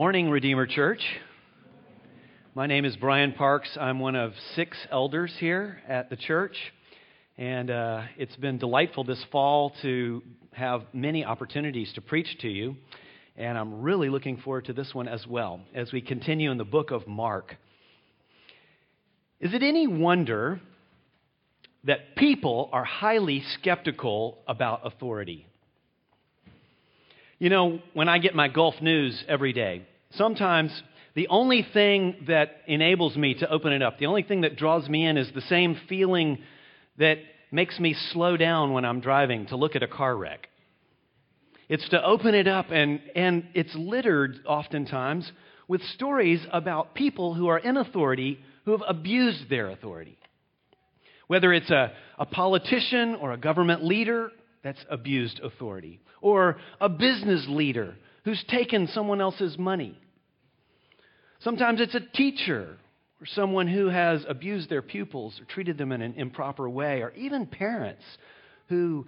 Morning, Redeemer Church. My name is Brian Parks. I'm one of six elders here at the church. And uh, it's been delightful this fall to have many opportunities to preach to you. And I'm really looking forward to this one as well as we continue in the book of Mark. Is it any wonder that people are highly skeptical about authority? You know, when I get my Gulf News every day, sometimes the only thing that enables me to open it up, the only thing that draws me in is the same feeling that makes me slow down when I'm driving to look at a car wreck. It's to open it up, and, and it's littered oftentimes with stories about people who are in authority who have abused their authority. Whether it's a, a politician or a government leader that's abused authority, or a business leader who's taken someone else's money. Sometimes it's a teacher or someone who has abused their pupils or treated them in an improper way, or even parents who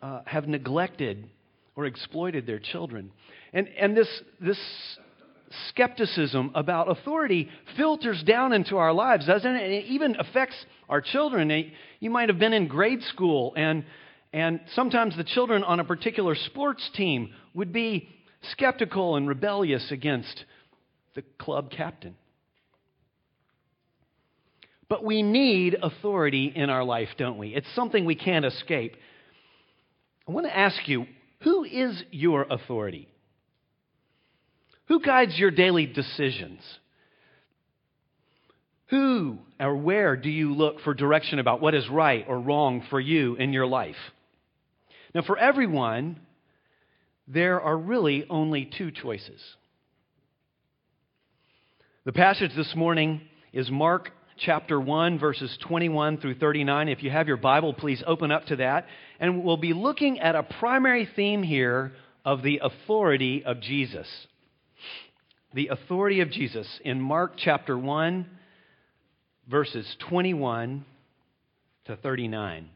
uh, have neglected or exploited their children. And, and this, this skepticism about authority filters down into our lives, doesn't it? And it even affects our children. You might have been in grade school and and sometimes the children on a particular sports team would be skeptical and rebellious against the club captain. But we need authority in our life, don't we? It's something we can't escape. I want to ask you who is your authority? Who guides your daily decisions? Who or where do you look for direction about what is right or wrong for you in your life? Now, for everyone, there are really only two choices. The passage this morning is Mark chapter 1, verses 21 through 39. If you have your Bible, please open up to that. And we'll be looking at a primary theme here of the authority of Jesus. The authority of Jesus in Mark chapter 1, verses 21 to 39.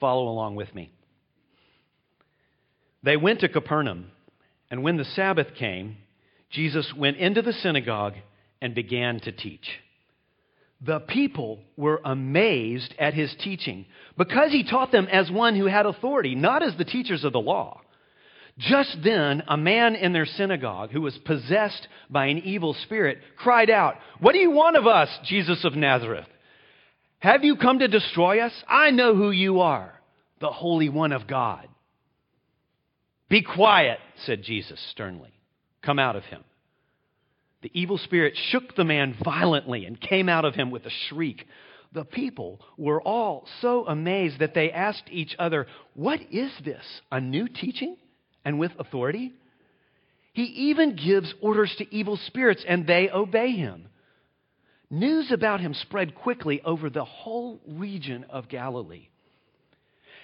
Follow along with me. They went to Capernaum, and when the Sabbath came, Jesus went into the synagogue and began to teach. The people were amazed at his teaching because he taught them as one who had authority, not as the teachers of the law. Just then, a man in their synagogue who was possessed by an evil spirit cried out, What do you want of us, Jesus of Nazareth? Have you come to destroy us? I know who you are, the Holy One of God. Be quiet, said Jesus sternly. Come out of him. The evil spirit shook the man violently and came out of him with a shriek. The people were all so amazed that they asked each other, What is this? A new teaching and with authority? He even gives orders to evil spirits and they obey him. News about him spread quickly over the whole region of Galilee.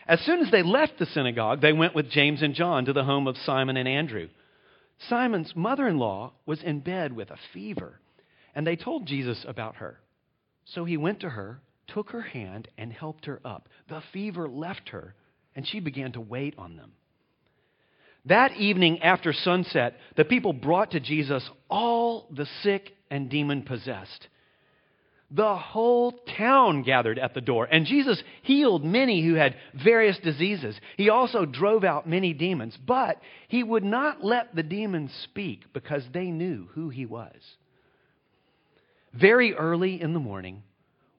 As soon as they left the synagogue, they went with James and John to the home of Simon and Andrew. Simon's mother in law was in bed with a fever, and they told Jesus about her. So he went to her, took her hand, and helped her up. The fever left her, and she began to wait on them. That evening after sunset, the people brought to Jesus all the sick and demon possessed the whole town gathered at the door. And Jesus healed many who had various diseases. He also drove out many demons, but he would not let the demons speak because they knew who he was. Very early in the morning,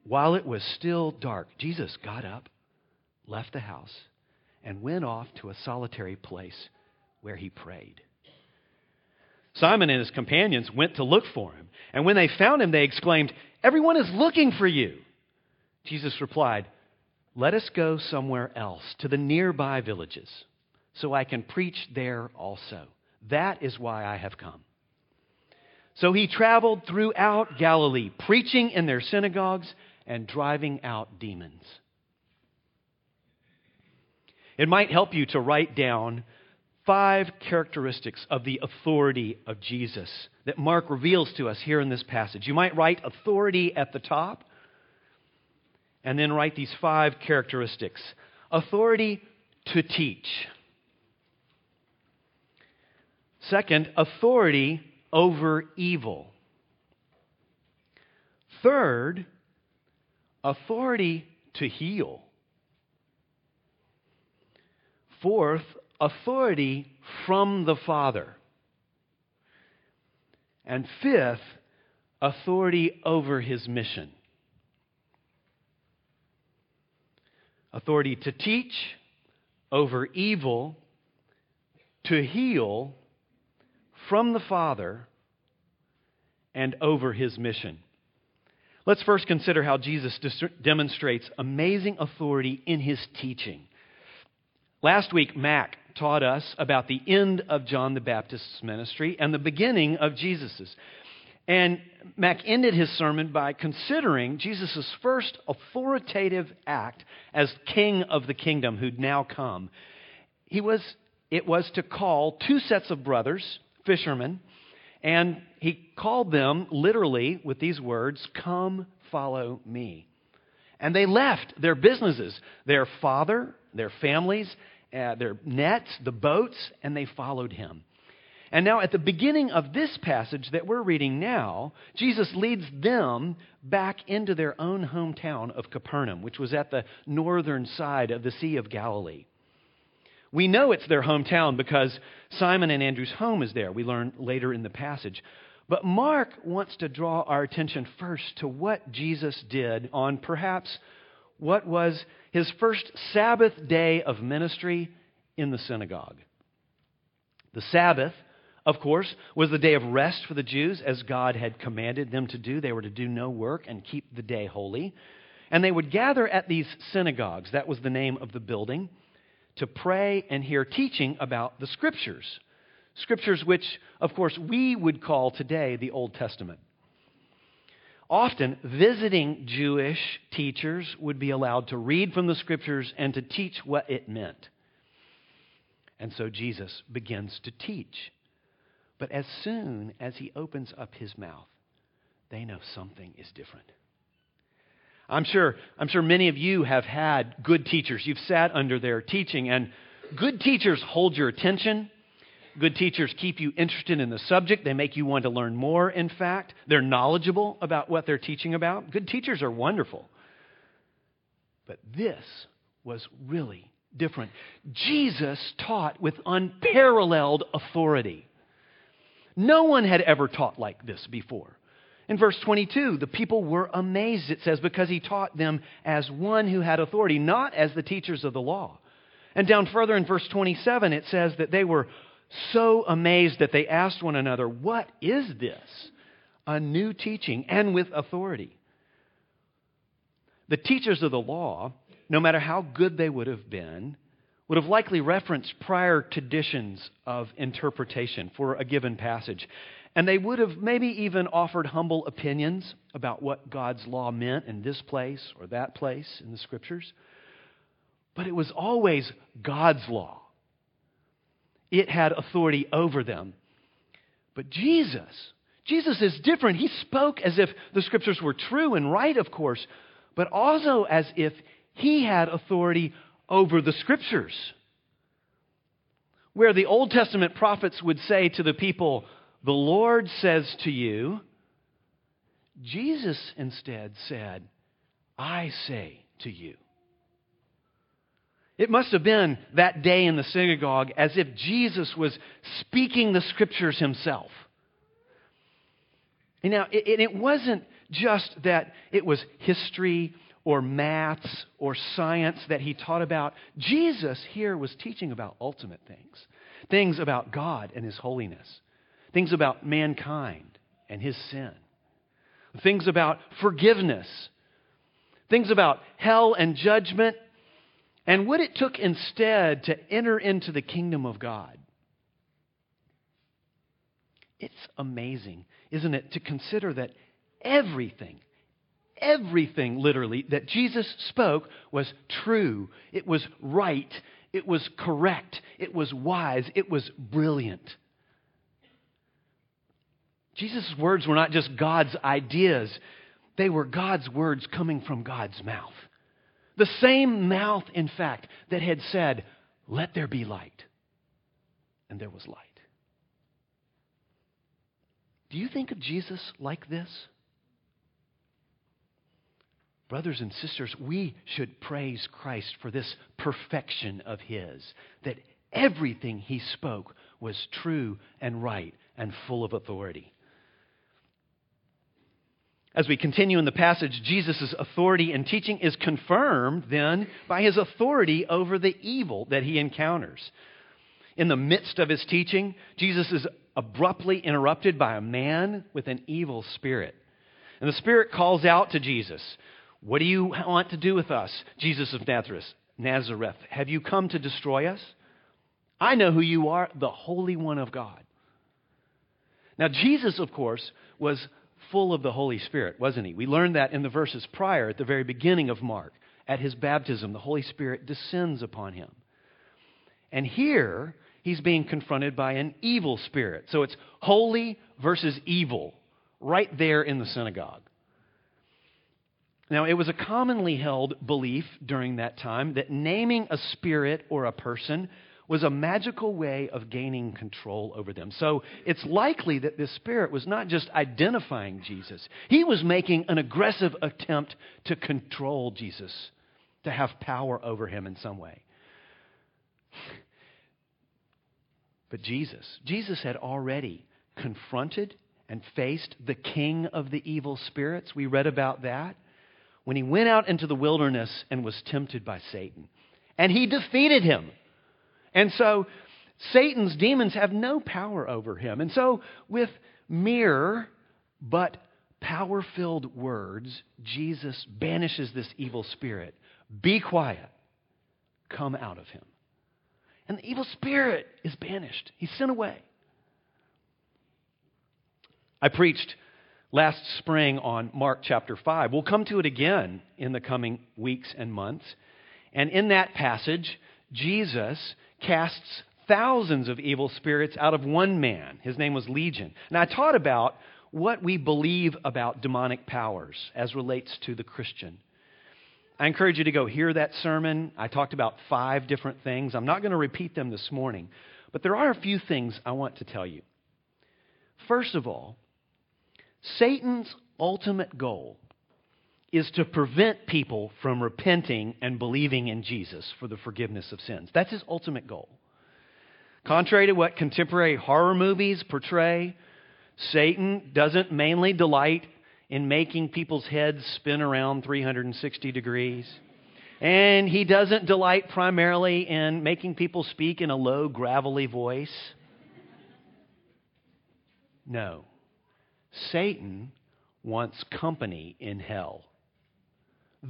while it was still dark, Jesus got up, left the house, and went off to a solitary place where he prayed. Simon and his companions went to look for him. And when they found him, they exclaimed, Everyone is looking for you. Jesus replied, Let us go somewhere else, to the nearby villages, so I can preach there also. That is why I have come. So he traveled throughout Galilee, preaching in their synagogues and driving out demons. It might help you to write down five characteristics of the authority of Jesus that Mark reveals to us here in this passage. You might write authority at the top and then write these five characteristics authority to teach. Second, authority over evil. Third, authority to heal. Fourth, authority from the Father. And fifth, authority over his mission. Authority to teach, over evil, to heal, from the Father, and over his mission. Let's first consider how Jesus demonstrates amazing authority in his teaching. Last week, Mac taught us about the end of John the Baptist's ministry and the beginning of Jesus's. And Mac ended his sermon by considering Jesus' first authoritative act as king of the kingdom who'd now come. He was, it was to call two sets of brothers, fishermen, and he called them literally with these words Come, follow me. And they left their businesses, their father, their families, uh, their nets, the boats, and they followed him. And now, at the beginning of this passage that we're reading now, Jesus leads them back into their own hometown of Capernaum, which was at the northern side of the Sea of Galilee. We know it's their hometown because Simon and Andrew's home is there. We learn later in the passage. But Mark wants to draw our attention first to what Jesus did on perhaps what was his first Sabbath day of ministry in the synagogue. The Sabbath, of course, was the day of rest for the Jews as God had commanded them to do. They were to do no work and keep the day holy. And they would gather at these synagogues, that was the name of the building to pray and hear teaching about the Scriptures. Scriptures which, of course, we would call today the Old Testament. Often, visiting Jewish teachers would be allowed to read from the Scriptures and to teach what it meant. And so Jesus begins to teach. But as soon as he opens up his mouth, they know something is different. I'm sure, I'm sure many of you have had good teachers. You've sat under their teaching, and good teachers hold your attention. Good teachers keep you interested in the subject. They make you want to learn more, in fact. They're knowledgeable about what they're teaching about. Good teachers are wonderful. But this was really different. Jesus taught with unparalleled authority. No one had ever taught like this before. In verse 22, the people were amazed, it says, because he taught them as one who had authority, not as the teachers of the law. And down further in verse 27, it says that they were so amazed that they asked one another, What is this? A new teaching and with authority. The teachers of the law, no matter how good they would have been, would have likely referenced prior traditions of interpretation for a given passage. And they would have maybe even offered humble opinions about what God's law meant in this place or that place in the scriptures. But it was always God's law, it had authority over them. But Jesus, Jesus is different. He spoke as if the scriptures were true and right, of course, but also as if he had authority over the scriptures. Where the Old Testament prophets would say to the people, the Lord says to you, Jesus instead said, I say to you. It must have been that day in the synagogue as if Jesus was speaking the scriptures himself. And now, it, it wasn't just that it was history or maths or science that he taught about. Jesus here was teaching about ultimate things, things about God and his holiness. Things about mankind and his sin, things about forgiveness, things about hell and judgment, and what it took instead to enter into the kingdom of God. It's amazing, isn't it, to consider that everything, everything literally that Jesus spoke was true, it was right, it was correct, it was wise, it was brilliant. Jesus' words were not just God's ideas, they were God's words coming from God's mouth. The same mouth, in fact, that had said, Let there be light. And there was light. Do you think of Jesus like this? Brothers and sisters, we should praise Christ for this perfection of His, that everything He spoke was true and right and full of authority. As we continue in the passage, Jesus' authority and teaching is confirmed then by his authority over the evil that he encounters. In the midst of his teaching, Jesus is abruptly interrupted by a man with an evil spirit. And the spirit calls out to Jesus, What do you want to do with us, Jesus of Nazareth? Nazareth, have you come to destroy us? I know who you are, the Holy One of God. Now, Jesus, of course, was full of the Holy Spirit, wasn't he? We learned that in the verses prior at the very beginning of Mark. At his baptism, the Holy Spirit descends upon him. And here, he's being confronted by an evil spirit. So it's holy versus evil right there in the synagogue. Now, it was a commonly held belief during that time that naming a spirit or a person was a magical way of gaining control over them. So it's likely that this spirit was not just identifying Jesus, he was making an aggressive attempt to control Jesus, to have power over him in some way. But Jesus, Jesus had already confronted and faced the king of the evil spirits. We read about that when he went out into the wilderness and was tempted by Satan. And he defeated him. And so Satan's demons have no power over him. And so, with mere but power filled words, Jesus banishes this evil spirit. Be quiet. Come out of him. And the evil spirit is banished, he's sent away. I preached last spring on Mark chapter 5. We'll come to it again in the coming weeks and months. And in that passage, Jesus casts thousands of evil spirits out of one man. His name was Legion. And I taught about what we believe about demonic powers as relates to the Christian. I encourage you to go hear that sermon. I talked about five different things. I'm not going to repeat them this morning, but there are a few things I want to tell you. First of all, Satan's ultimate goal is to prevent people from repenting and believing in Jesus for the forgiveness of sins. That's his ultimate goal. Contrary to what contemporary horror movies portray, Satan doesn't mainly delight in making people's heads spin around 360 degrees. And he doesn't delight primarily in making people speak in a low, gravelly voice. No. Satan wants company in hell.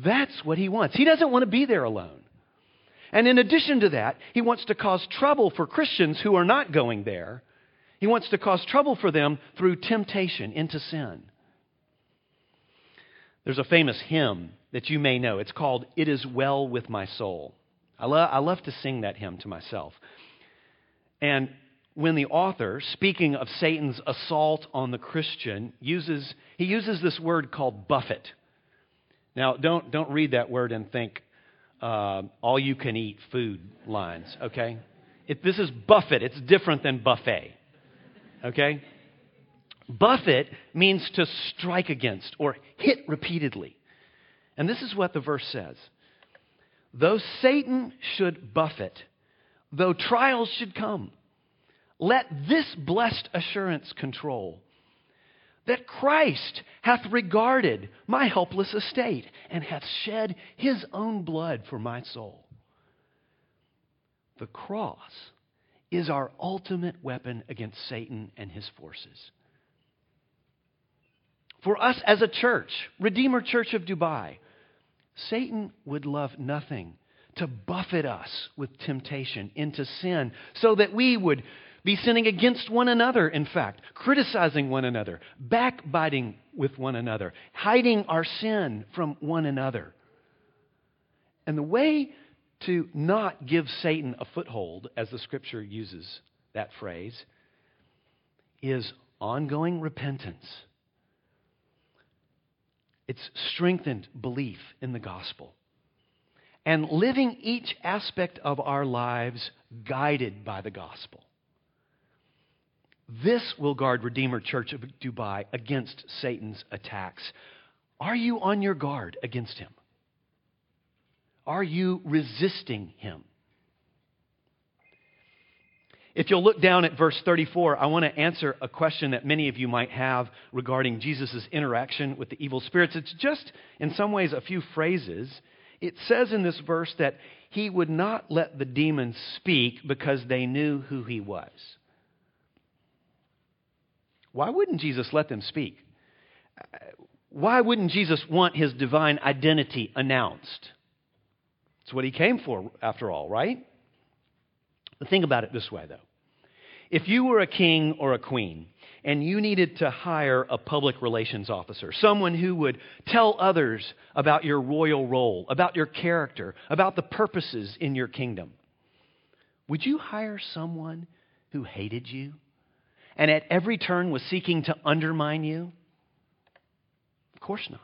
That's what he wants. He doesn't want to be there alone. And in addition to that, he wants to cause trouble for Christians who are not going there. He wants to cause trouble for them through temptation into sin. There's a famous hymn that you may know. It's called It Is Well With My Soul. I, lo- I love to sing that hymn to myself. And when the author, speaking of Satan's assault on the Christian, uses, he uses this word called buffet. Now, don't, don't read that word and think uh, all you can eat food lines, okay? It, this is buffet. It's different than buffet, okay? Buffet means to strike against or hit repeatedly. And this is what the verse says Though Satan should buffet, though trials should come, let this blessed assurance control that Christ hath regarded my helpless estate and hath shed his own blood for my soul. The cross is our ultimate weapon against Satan and his forces. For us as a church, Redeemer Church of Dubai, Satan would love nothing to buffet us with temptation into sin so that we would be sinning against one another, in fact, criticizing one another, backbiting with one another, hiding our sin from one another. And the way to not give Satan a foothold, as the scripture uses that phrase, is ongoing repentance. It's strengthened belief in the gospel. And living each aspect of our lives guided by the gospel. This will guard Redeemer Church of Dubai against Satan's attacks. Are you on your guard against him? Are you resisting him? If you'll look down at verse 34, I want to answer a question that many of you might have regarding Jesus' interaction with the evil spirits. It's just, in some ways, a few phrases. It says in this verse that he would not let the demons speak because they knew who he was. Why wouldn't Jesus let them speak? Why wouldn't Jesus want his divine identity announced? It's what he came for, after all, right? Think about it this way, though. If you were a king or a queen and you needed to hire a public relations officer, someone who would tell others about your royal role, about your character, about the purposes in your kingdom, would you hire someone who hated you and at every turn was seeking to undermine you? Of course not.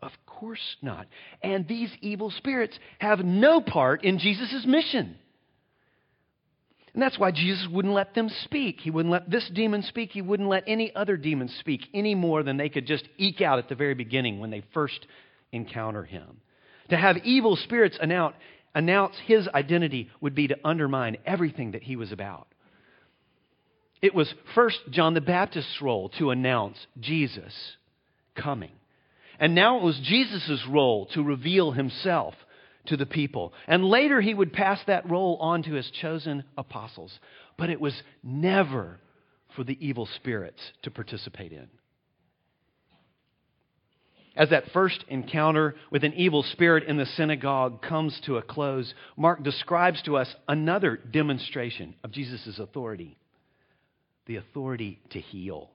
Of course not. And these evil spirits have no part in Jesus' mission. And that's why Jesus wouldn't let them speak. He wouldn't let this demon speak. He wouldn't let any other demon speak any more than they could just eke out at the very beginning when they first encounter him. To have evil spirits announce, announce his identity would be to undermine everything that he was about. It was first John the Baptist's role to announce Jesus coming. And now it was Jesus' role to reveal himself to the people. And later he would pass that role on to his chosen apostles. But it was never for the evil spirits to participate in. As that first encounter with an evil spirit in the synagogue comes to a close, Mark describes to us another demonstration of Jesus' authority the authority to heal.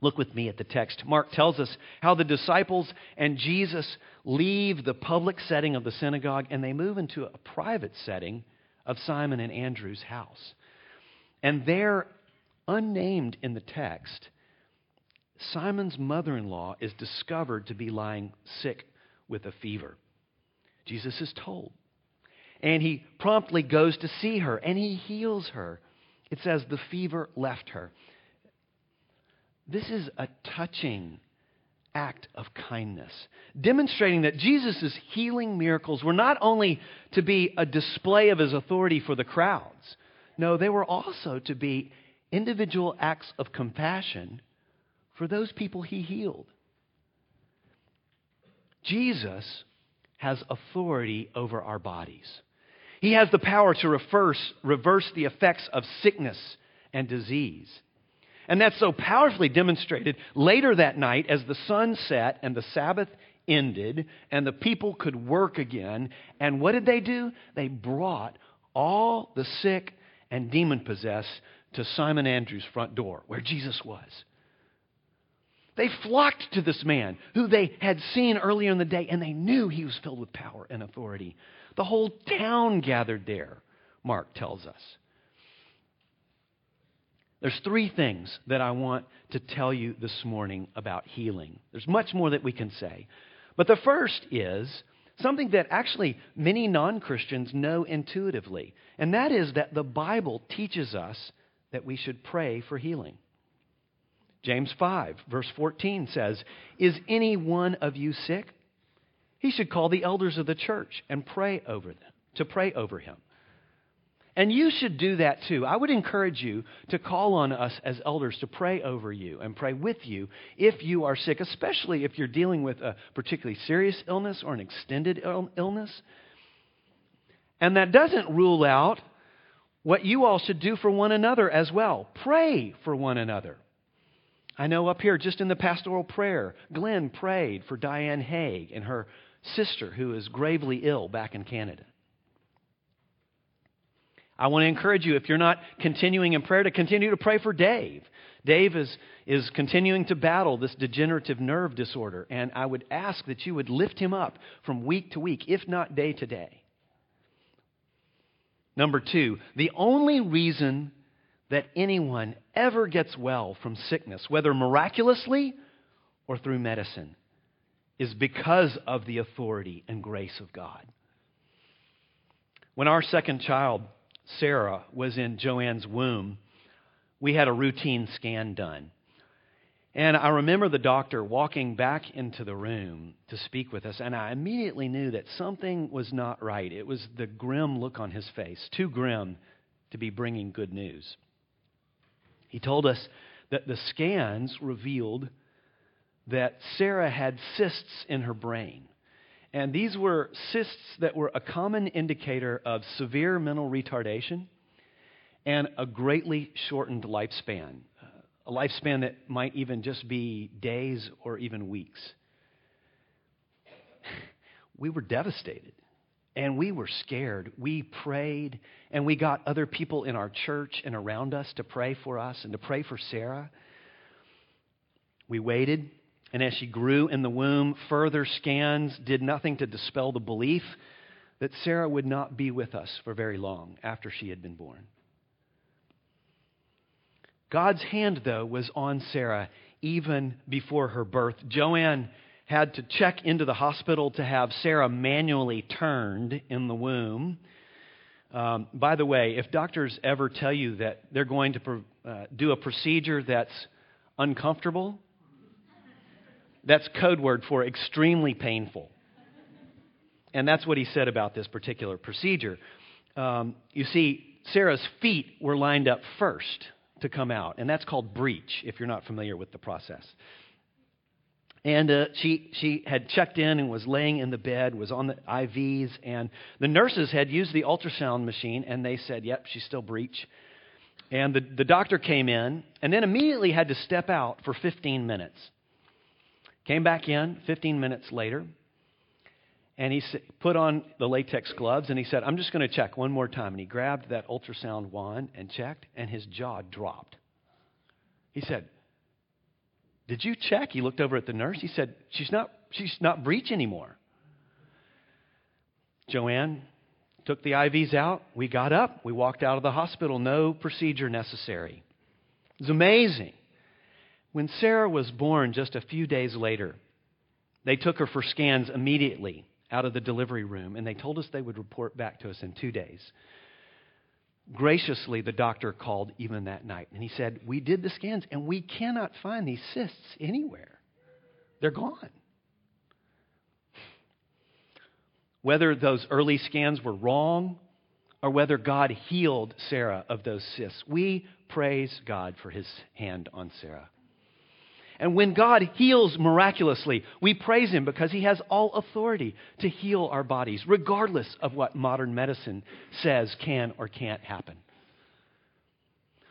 Look with me at the text. Mark tells us how the disciples and Jesus leave the public setting of the synagogue and they move into a private setting of Simon and Andrew's house. And there, unnamed in the text, Simon's mother in law is discovered to be lying sick with a fever. Jesus is told. And he promptly goes to see her and he heals her. It says the fever left her. This is a touching act of kindness, demonstrating that Jesus' healing miracles were not only to be a display of his authority for the crowds, no, they were also to be individual acts of compassion for those people he healed. Jesus has authority over our bodies. He has the power to reverse, reverse the effects of sickness and disease. And that's so powerfully demonstrated later that night as the sun set and the Sabbath ended and the people could work again. And what did they do? They brought all the sick and demon possessed to Simon Andrew's front door where Jesus was. They flocked to this man who they had seen earlier in the day and they knew he was filled with power and authority. The whole town gathered there, Mark tells us. There's three things that I want to tell you this morning about healing. There's much more that we can say. But the first is something that actually many non Christians know intuitively, and that is that the Bible teaches us that we should pray for healing. James 5, verse 14 says, Is any one of you sick? He should call the elders of the church and pray over them, to pray over him and you should do that too. I would encourage you to call on us as elders to pray over you and pray with you if you are sick, especially if you're dealing with a particularly serious illness or an extended illness. And that doesn't rule out what you all should do for one another as well. Pray for one another. I know up here, just in the pastoral prayer, Glenn prayed for Diane Haig and her sister who is gravely ill back in Canada. I want to encourage you, if you're not continuing in prayer, to continue to pray for Dave. Dave is, is continuing to battle this degenerative nerve disorder, and I would ask that you would lift him up from week to week, if not day to day. Number two, the only reason that anyone ever gets well from sickness, whether miraculously or through medicine, is because of the authority and grace of God. When our second child Sarah was in Joanne's womb, we had a routine scan done. And I remember the doctor walking back into the room to speak with us, and I immediately knew that something was not right. It was the grim look on his face, too grim to be bringing good news. He told us that the scans revealed that Sarah had cysts in her brain. And these were cysts that were a common indicator of severe mental retardation and a greatly shortened lifespan uh, a lifespan that might even just be days or even weeks. We were devastated and we were scared. We prayed and we got other people in our church and around us to pray for us and to pray for Sarah. We waited, and as she grew in the womb, further scans did nothing to dispel the belief that Sarah would not be with us for very long after she had been born. God's hand, though, was on Sarah even before her birth. Joanne had to check into the hospital to have Sarah manually turned in the womb. Um, by the way, if doctors ever tell you that they're going to uh, do a procedure that's uncomfortable, that's code word for extremely painful. And that's what he said about this particular procedure. Um, you see, Sarah's feet were lined up first to come out, and that's called breech if you're not familiar with the process. And uh, she, she had checked in and was laying in the bed, was on the IVs, and the nurses had used the ultrasound machine, and they said, yep, she's still breech. And the, the doctor came in, and then immediately had to step out for 15 minutes. Came back in 15 minutes later, and he put on the latex gloves and he said, I'm just going to check one more time. And he grabbed that ultrasound wand and checked, and his jaw dropped. He said, Did you check? He looked over at the nurse. He said, She's not, she's not breech anymore. Joanne took the IVs out. We got up. We walked out of the hospital. No procedure necessary. It was amazing. When Sarah was born just a few days later, they took her for scans immediately out of the delivery room, and they told us they would report back to us in two days. Graciously, the doctor called even that night, and he said, We did the scans, and we cannot find these cysts anywhere. They're gone. Whether those early scans were wrong or whether God healed Sarah of those cysts, we praise God for his hand on Sarah. And when God heals miraculously, we praise Him because He has all authority to heal our bodies, regardless of what modern medicine says can or can't happen.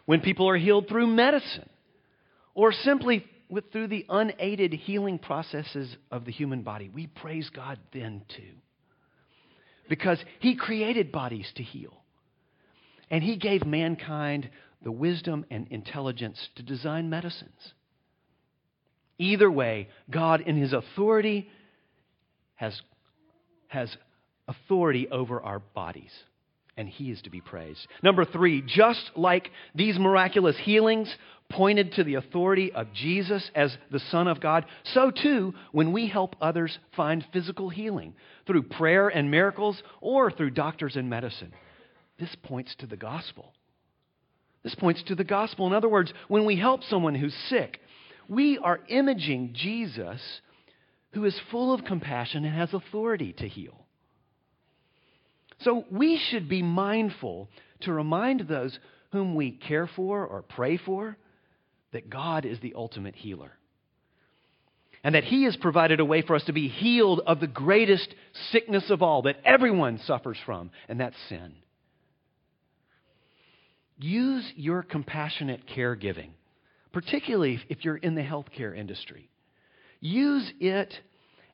When people are healed through medicine, or simply with, through the unaided healing processes of the human body, we praise God then too. Because He created bodies to heal. And He gave mankind the wisdom and intelligence to design medicines. Either way, God, in His authority, has, has authority over our bodies, and He is to be praised. Number three, just like these miraculous healings pointed to the authority of Jesus as the Son of God, so too, when we help others find physical healing through prayer and miracles or through doctors and medicine, this points to the gospel. This points to the gospel. In other words, when we help someone who's sick, we are imaging Jesus, who is full of compassion and has authority to heal. So we should be mindful to remind those whom we care for or pray for that God is the ultimate healer. And that He has provided a way for us to be healed of the greatest sickness of all that everyone suffers from, and that's sin. Use your compassionate caregiving particularly if you're in the healthcare industry. Use it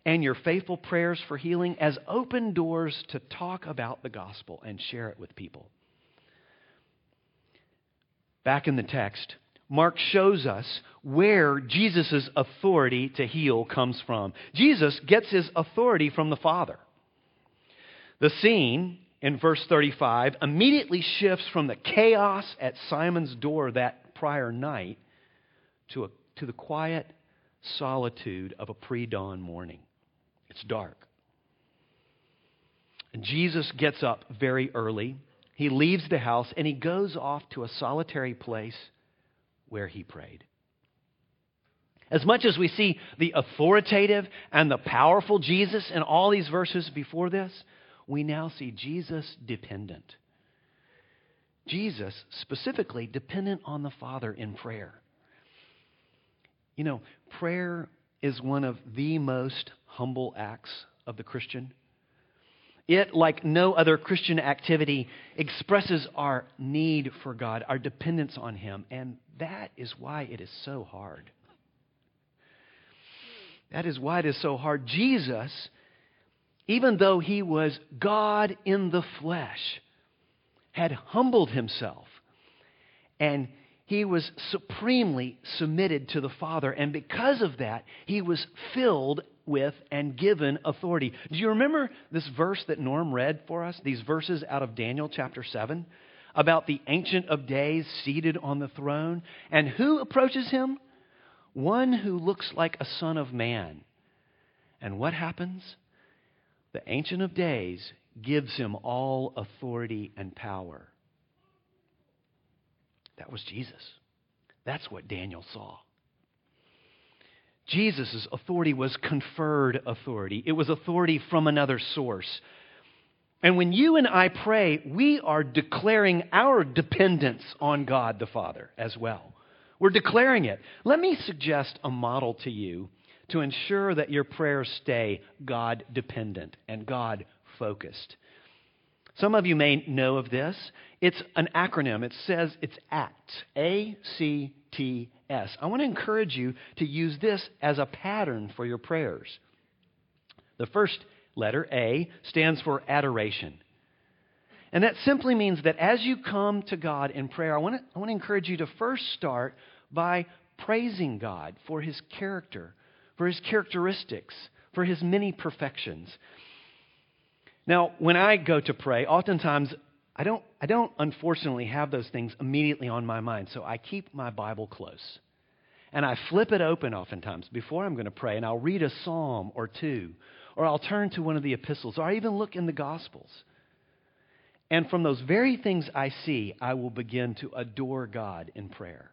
and your faithful prayers for healing as open doors to talk about the gospel and share it with people. Back in the text, Mark shows us where Jesus' authority to heal comes from. Jesus gets his authority from the Father. The scene in verse 35 immediately shifts from the chaos at Simon's door that prior night to, a, to the quiet solitude of a pre dawn morning. It's dark. And Jesus gets up very early. He leaves the house and he goes off to a solitary place where he prayed. As much as we see the authoritative and the powerful Jesus in all these verses before this, we now see Jesus dependent. Jesus specifically dependent on the Father in prayer. You know, prayer is one of the most humble acts of the Christian. It, like no other Christian activity, expresses our need for God, our dependence on Him, and that is why it is so hard. That is why it is so hard. Jesus, even though He was God in the flesh, had humbled Himself and he was supremely submitted to the Father, and because of that, he was filled with and given authority. Do you remember this verse that Norm read for us? These verses out of Daniel chapter 7 about the Ancient of Days seated on the throne. And who approaches him? One who looks like a son of man. And what happens? The Ancient of Days gives him all authority and power. That was Jesus. That's what Daniel saw. Jesus' authority was conferred authority, it was authority from another source. And when you and I pray, we are declaring our dependence on God the Father as well. We're declaring it. Let me suggest a model to you to ensure that your prayers stay God dependent and God focused. Some of you may know of this. It's an acronym. It says it's ACT, A C T S. I want to encourage you to use this as a pattern for your prayers. The first letter, A, stands for adoration. And that simply means that as you come to God in prayer, I want to, I want to encourage you to first start by praising God for his character, for his characteristics, for his many perfections. Now, when I go to pray, oftentimes I don't, I don't unfortunately have those things immediately on my mind, so I keep my Bible close. And I flip it open oftentimes before I'm going to pray, and I'll read a psalm or two, or I'll turn to one of the epistles, or I even look in the Gospels. And from those very things I see, I will begin to adore God in prayer.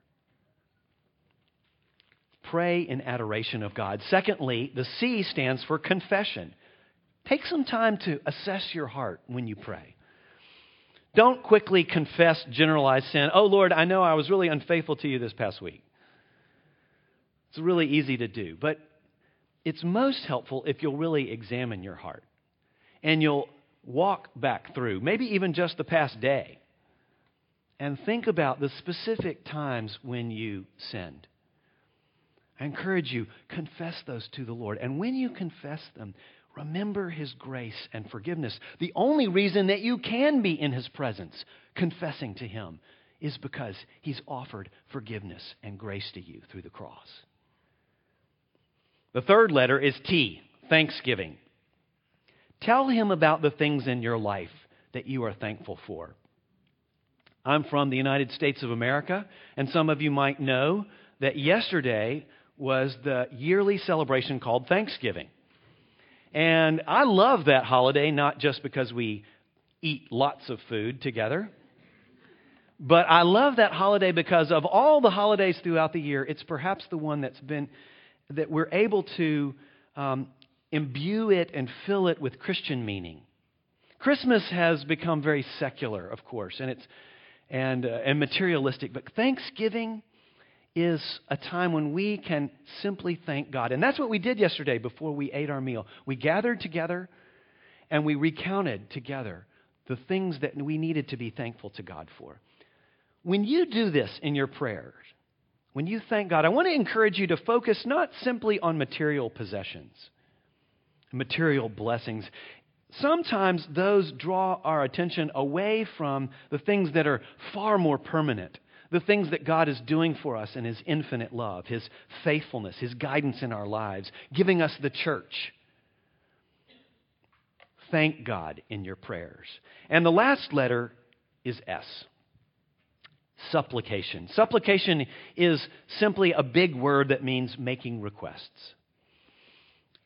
Pray in adoration of God. Secondly, the C stands for confession. Take some time to assess your heart when you pray. Don't quickly confess generalized sin. Oh, Lord, I know I was really unfaithful to you this past week. It's really easy to do, but it's most helpful if you'll really examine your heart and you'll walk back through, maybe even just the past day, and think about the specific times when you sinned. I encourage you, confess those to the Lord. And when you confess them, Remember his grace and forgiveness. The only reason that you can be in his presence, confessing to him, is because he's offered forgiveness and grace to you through the cross. The third letter is T, thanksgiving. Tell him about the things in your life that you are thankful for. I'm from the United States of America, and some of you might know that yesterday was the yearly celebration called Thanksgiving. And I love that holiday, not just because we eat lots of food together, but I love that holiday because of all the holidays throughout the year, it's perhaps the one that's been, that we're able to um, imbue it and fill it with Christian meaning. Christmas has become very secular, of course, and it's and uh, and materialistic, but Thanksgiving is a time when we can simply thank God. And that's what we did yesterday before we ate our meal. We gathered together and we recounted together the things that we needed to be thankful to God for. When you do this in your prayers, when you thank God, I want to encourage you to focus not simply on material possessions, material blessings. Sometimes those draw our attention away from the things that are far more permanent the things that God is doing for us in His infinite love, His faithfulness, His guidance in our lives, giving us the church. Thank God in your prayers. And the last letter is S. Supplication. Supplication is simply a big word that means making requests.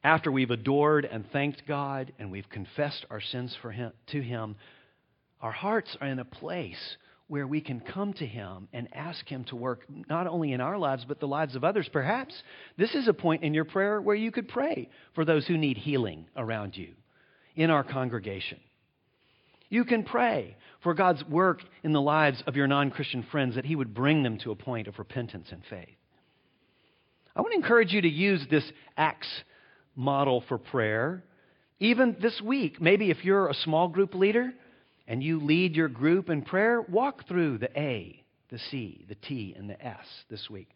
After we've adored and thanked God and we've confessed our sins for him, to Him, our hearts are in a place where we can come to Him and ask Him to work not only in our lives, but the lives of others. Perhaps this is a point in your prayer where you could pray for those who need healing around you in our congregation. You can pray for God's work in the lives of your non Christian friends, that He would bring them to a point of repentance and faith. I want to encourage you to use this Acts model for prayer even this week. Maybe if you're a small group leader, and you lead your group in prayer, walk through the A, the C, the T, and the S this week.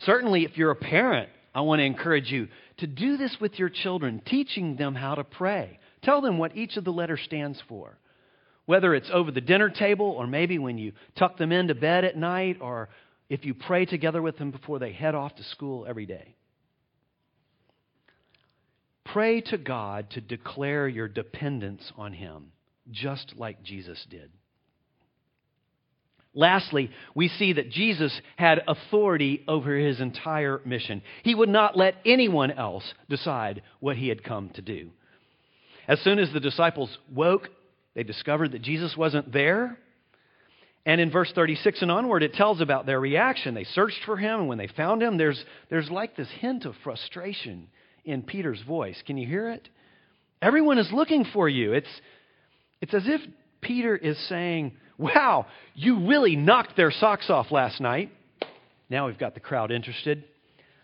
Certainly, if you're a parent, I want to encourage you to do this with your children, teaching them how to pray. Tell them what each of the letters stands for. Whether it's over the dinner table, or maybe when you tuck them into bed at night, or if you pray together with them before they head off to school every day. Pray to God to declare your dependence on Him just like Jesus did. Lastly, we see that Jesus had authority over his entire mission. He would not let anyone else decide what he had come to do. As soon as the disciples woke, they discovered that Jesus wasn't there. And in verse 36 and onward, it tells about their reaction. They searched for him, and when they found him, there's, there's like this hint of frustration in Peter's voice. Can you hear it? Everyone is looking for you. It's, it's as if Peter is saying, Wow, you really knocked their socks off last night. Now we've got the crowd interested.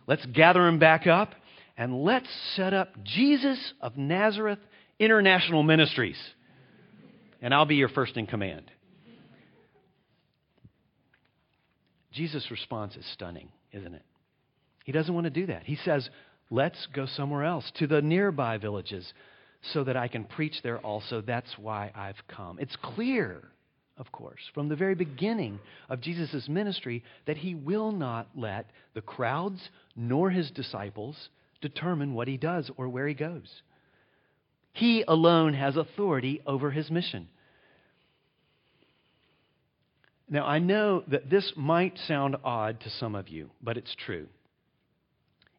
Let's gather them back up and let's set up Jesus of Nazareth International Ministries. And I'll be your first in command. Jesus' response is stunning, isn't it? He doesn't want to do that. He says, Let's go somewhere else, to the nearby villages so that I can preach there also. That's why I've come. It's clear, of course, from the very beginning of Jesus' ministry that he will not let the crowds nor his disciples determine what he does or where he goes. He alone has authority over his mission. Now, I know that this might sound odd to some of you, but it's true.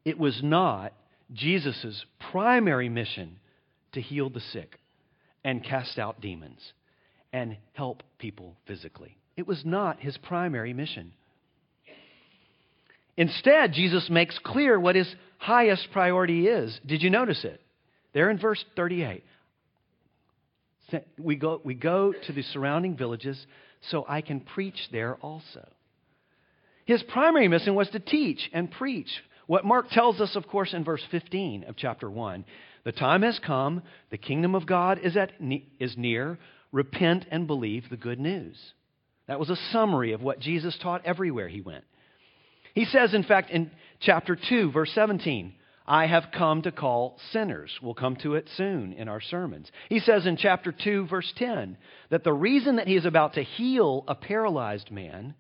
It was not Jesus' primary mission to heal the sick and cast out demons and help people physically. It was not his primary mission. Instead, Jesus makes clear what his highest priority is. Did you notice it? There in verse 38. We go, we go to the surrounding villages so I can preach there also. His primary mission was to teach and preach. What Mark tells us, of course, in verse 15 of chapter 1 the time has come, the kingdom of God is, at, is near. Repent and believe the good news. That was a summary of what Jesus taught everywhere he went. He says, in fact, in chapter 2, verse 17, I have come to call sinners. We'll come to it soon in our sermons. He says in chapter 2, verse 10, that the reason that he is about to heal a paralyzed man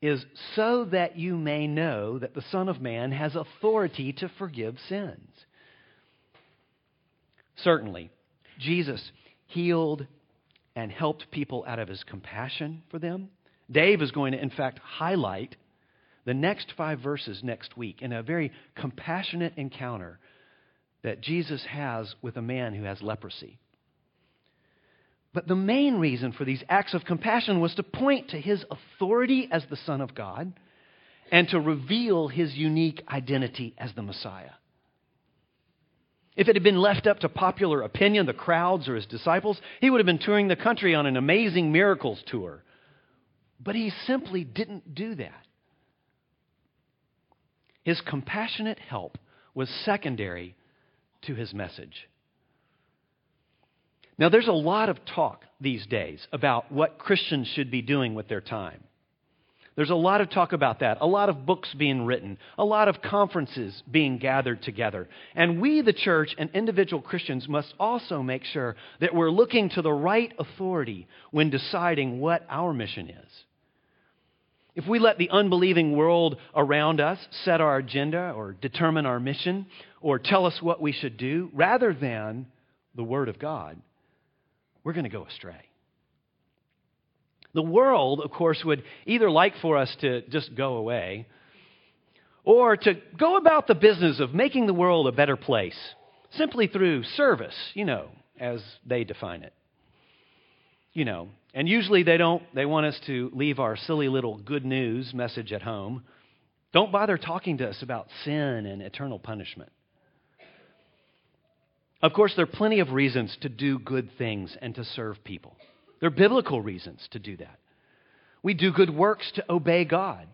is so that you may know that the Son of Man has authority to forgive sins. Certainly, Jesus healed and helped people out of his compassion for them. Dave is going to, in fact, highlight the next five verses next week in a very compassionate encounter that Jesus has with a man who has leprosy. But the main reason for these acts of compassion was to point to his authority as the Son of God and to reveal his unique identity as the Messiah. If it had been left up to popular opinion, the crowds or his disciples, he would have been touring the country on an amazing miracles tour. But he simply didn't do that. His compassionate help was secondary to his message. Now, there's a lot of talk these days about what Christians should be doing with their time. There's a lot of talk about that, a lot of books being written, a lot of conferences being gathered together. And we, the church and individual Christians, must also make sure that we're looking to the right authority when deciding what our mission is. If we let the unbelieving world around us set our agenda or determine our mission or tell us what we should do rather than the Word of God, we're going to go astray. The world, of course, would either like for us to just go away or to go about the business of making the world a better place simply through service, you know, as they define it. you know, and usually they don't, they want us to leave our silly little good news message at home. Don't bother talking to us about sin and eternal punishment. Of course, there are plenty of reasons to do good things and to serve people. There are biblical reasons to do that. We do good works to obey God.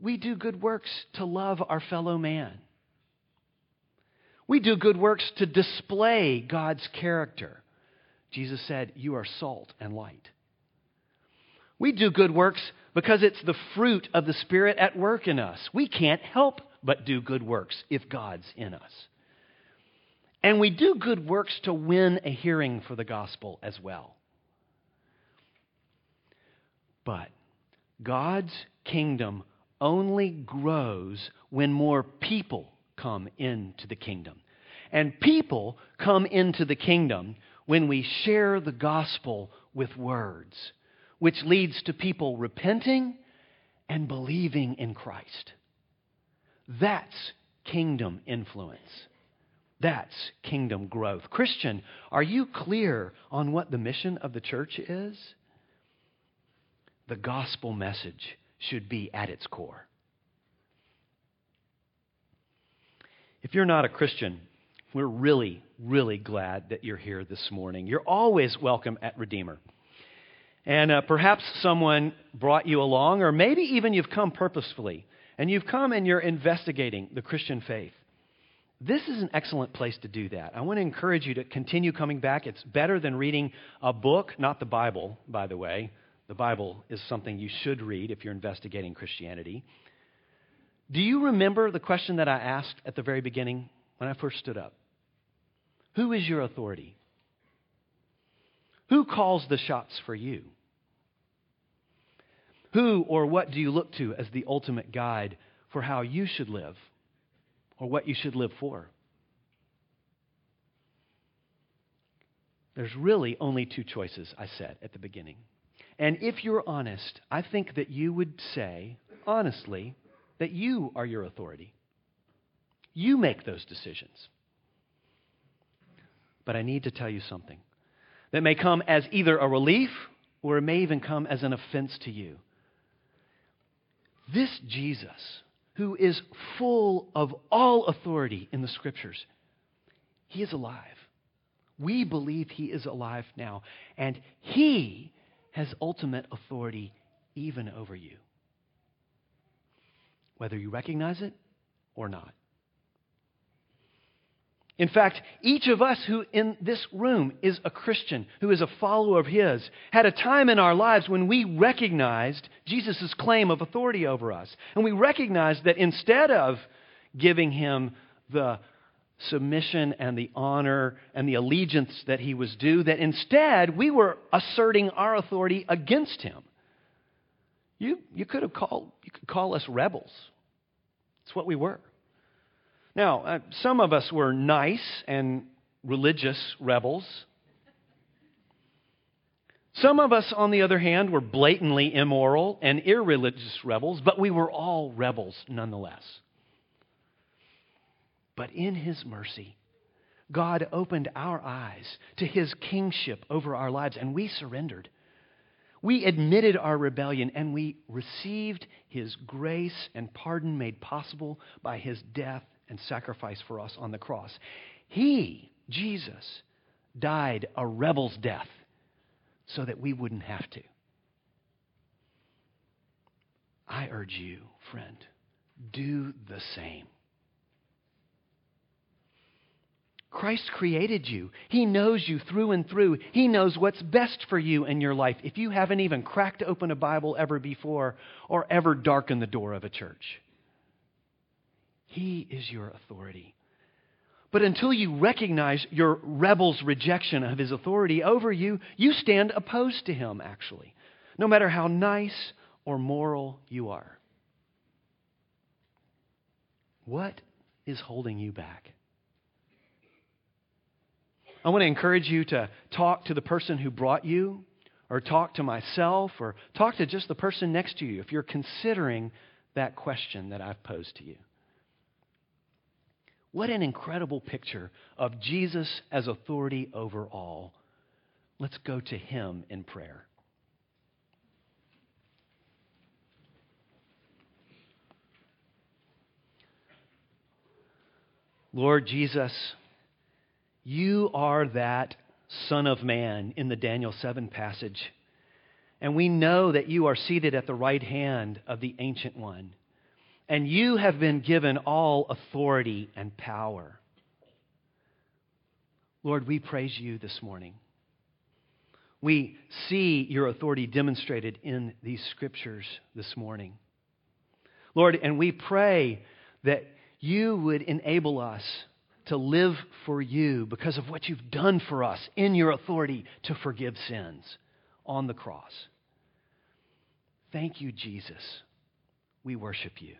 We do good works to love our fellow man. We do good works to display God's character. Jesus said, You are salt and light. We do good works because it's the fruit of the Spirit at work in us. We can't help but do good works if God's in us. And we do good works to win a hearing for the gospel as well. But God's kingdom only grows when more people come into the kingdom. And people come into the kingdom when we share the gospel with words, which leads to people repenting and believing in Christ. That's kingdom influence. That's kingdom growth. Christian, are you clear on what the mission of the church is? The gospel message should be at its core. If you're not a Christian, we're really, really glad that you're here this morning. You're always welcome at Redeemer. And uh, perhaps someone brought you along, or maybe even you've come purposefully, and you've come and you're investigating the Christian faith. This is an excellent place to do that. I want to encourage you to continue coming back. It's better than reading a book, not the Bible, by the way. The Bible is something you should read if you're investigating Christianity. Do you remember the question that I asked at the very beginning when I first stood up? Who is your authority? Who calls the shots for you? Who or what do you look to as the ultimate guide for how you should live or what you should live for? There's really only two choices, I said at the beginning. And if you're honest, I think that you would say, honestly, that you are your authority. You make those decisions. But I need to tell you something that may come as either a relief or it may even come as an offense to you. This Jesus, who is full of all authority in the scriptures, he is alive. We believe he is alive now. And he has ultimate authority even over you, whether you recognize it or not. In fact, each of us who in this room is a Christian, who is a follower of His, had a time in our lives when we recognized Jesus' claim of authority over us. And we recognized that instead of giving Him the submission and the honor and the allegiance that he was due, that instead we were asserting our authority against him. You, you, could have called, you could call us rebels. It's what we were. Now, uh, some of us were nice and religious rebels. Some of us, on the other hand, were blatantly immoral and irreligious rebels, but we were all rebels nonetheless. But in His mercy, God opened our eyes to His kingship over our lives, and we surrendered. We admitted our rebellion, and we received His grace and pardon made possible by His death and sacrifice for us on the cross. He, Jesus, died a rebel's death so that we wouldn't have to. I urge you, friend, do the same. Christ created you. He knows you through and through. He knows what's best for you in your life. If you haven't even cracked open a Bible ever before or ever darkened the door of a church, He is your authority. But until you recognize your rebel's rejection of His authority over you, you stand opposed to Him, actually, no matter how nice or moral you are. What is holding you back? I want to encourage you to talk to the person who brought you, or talk to myself, or talk to just the person next to you if you're considering that question that I've posed to you. What an incredible picture of Jesus as authority over all Let's go to him in prayer. Lord Jesus, you are that Son of Man in the Daniel 7 passage. And we know that you are seated at the right hand of the Ancient One. And you have been given all authority and power. Lord, we praise you this morning. We see your authority demonstrated in these scriptures this morning. Lord, and we pray that you would enable us to live for you because of what you've done for us in your authority to forgive sins on the cross. Thank you, Jesus. We worship you.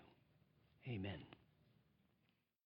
Amen.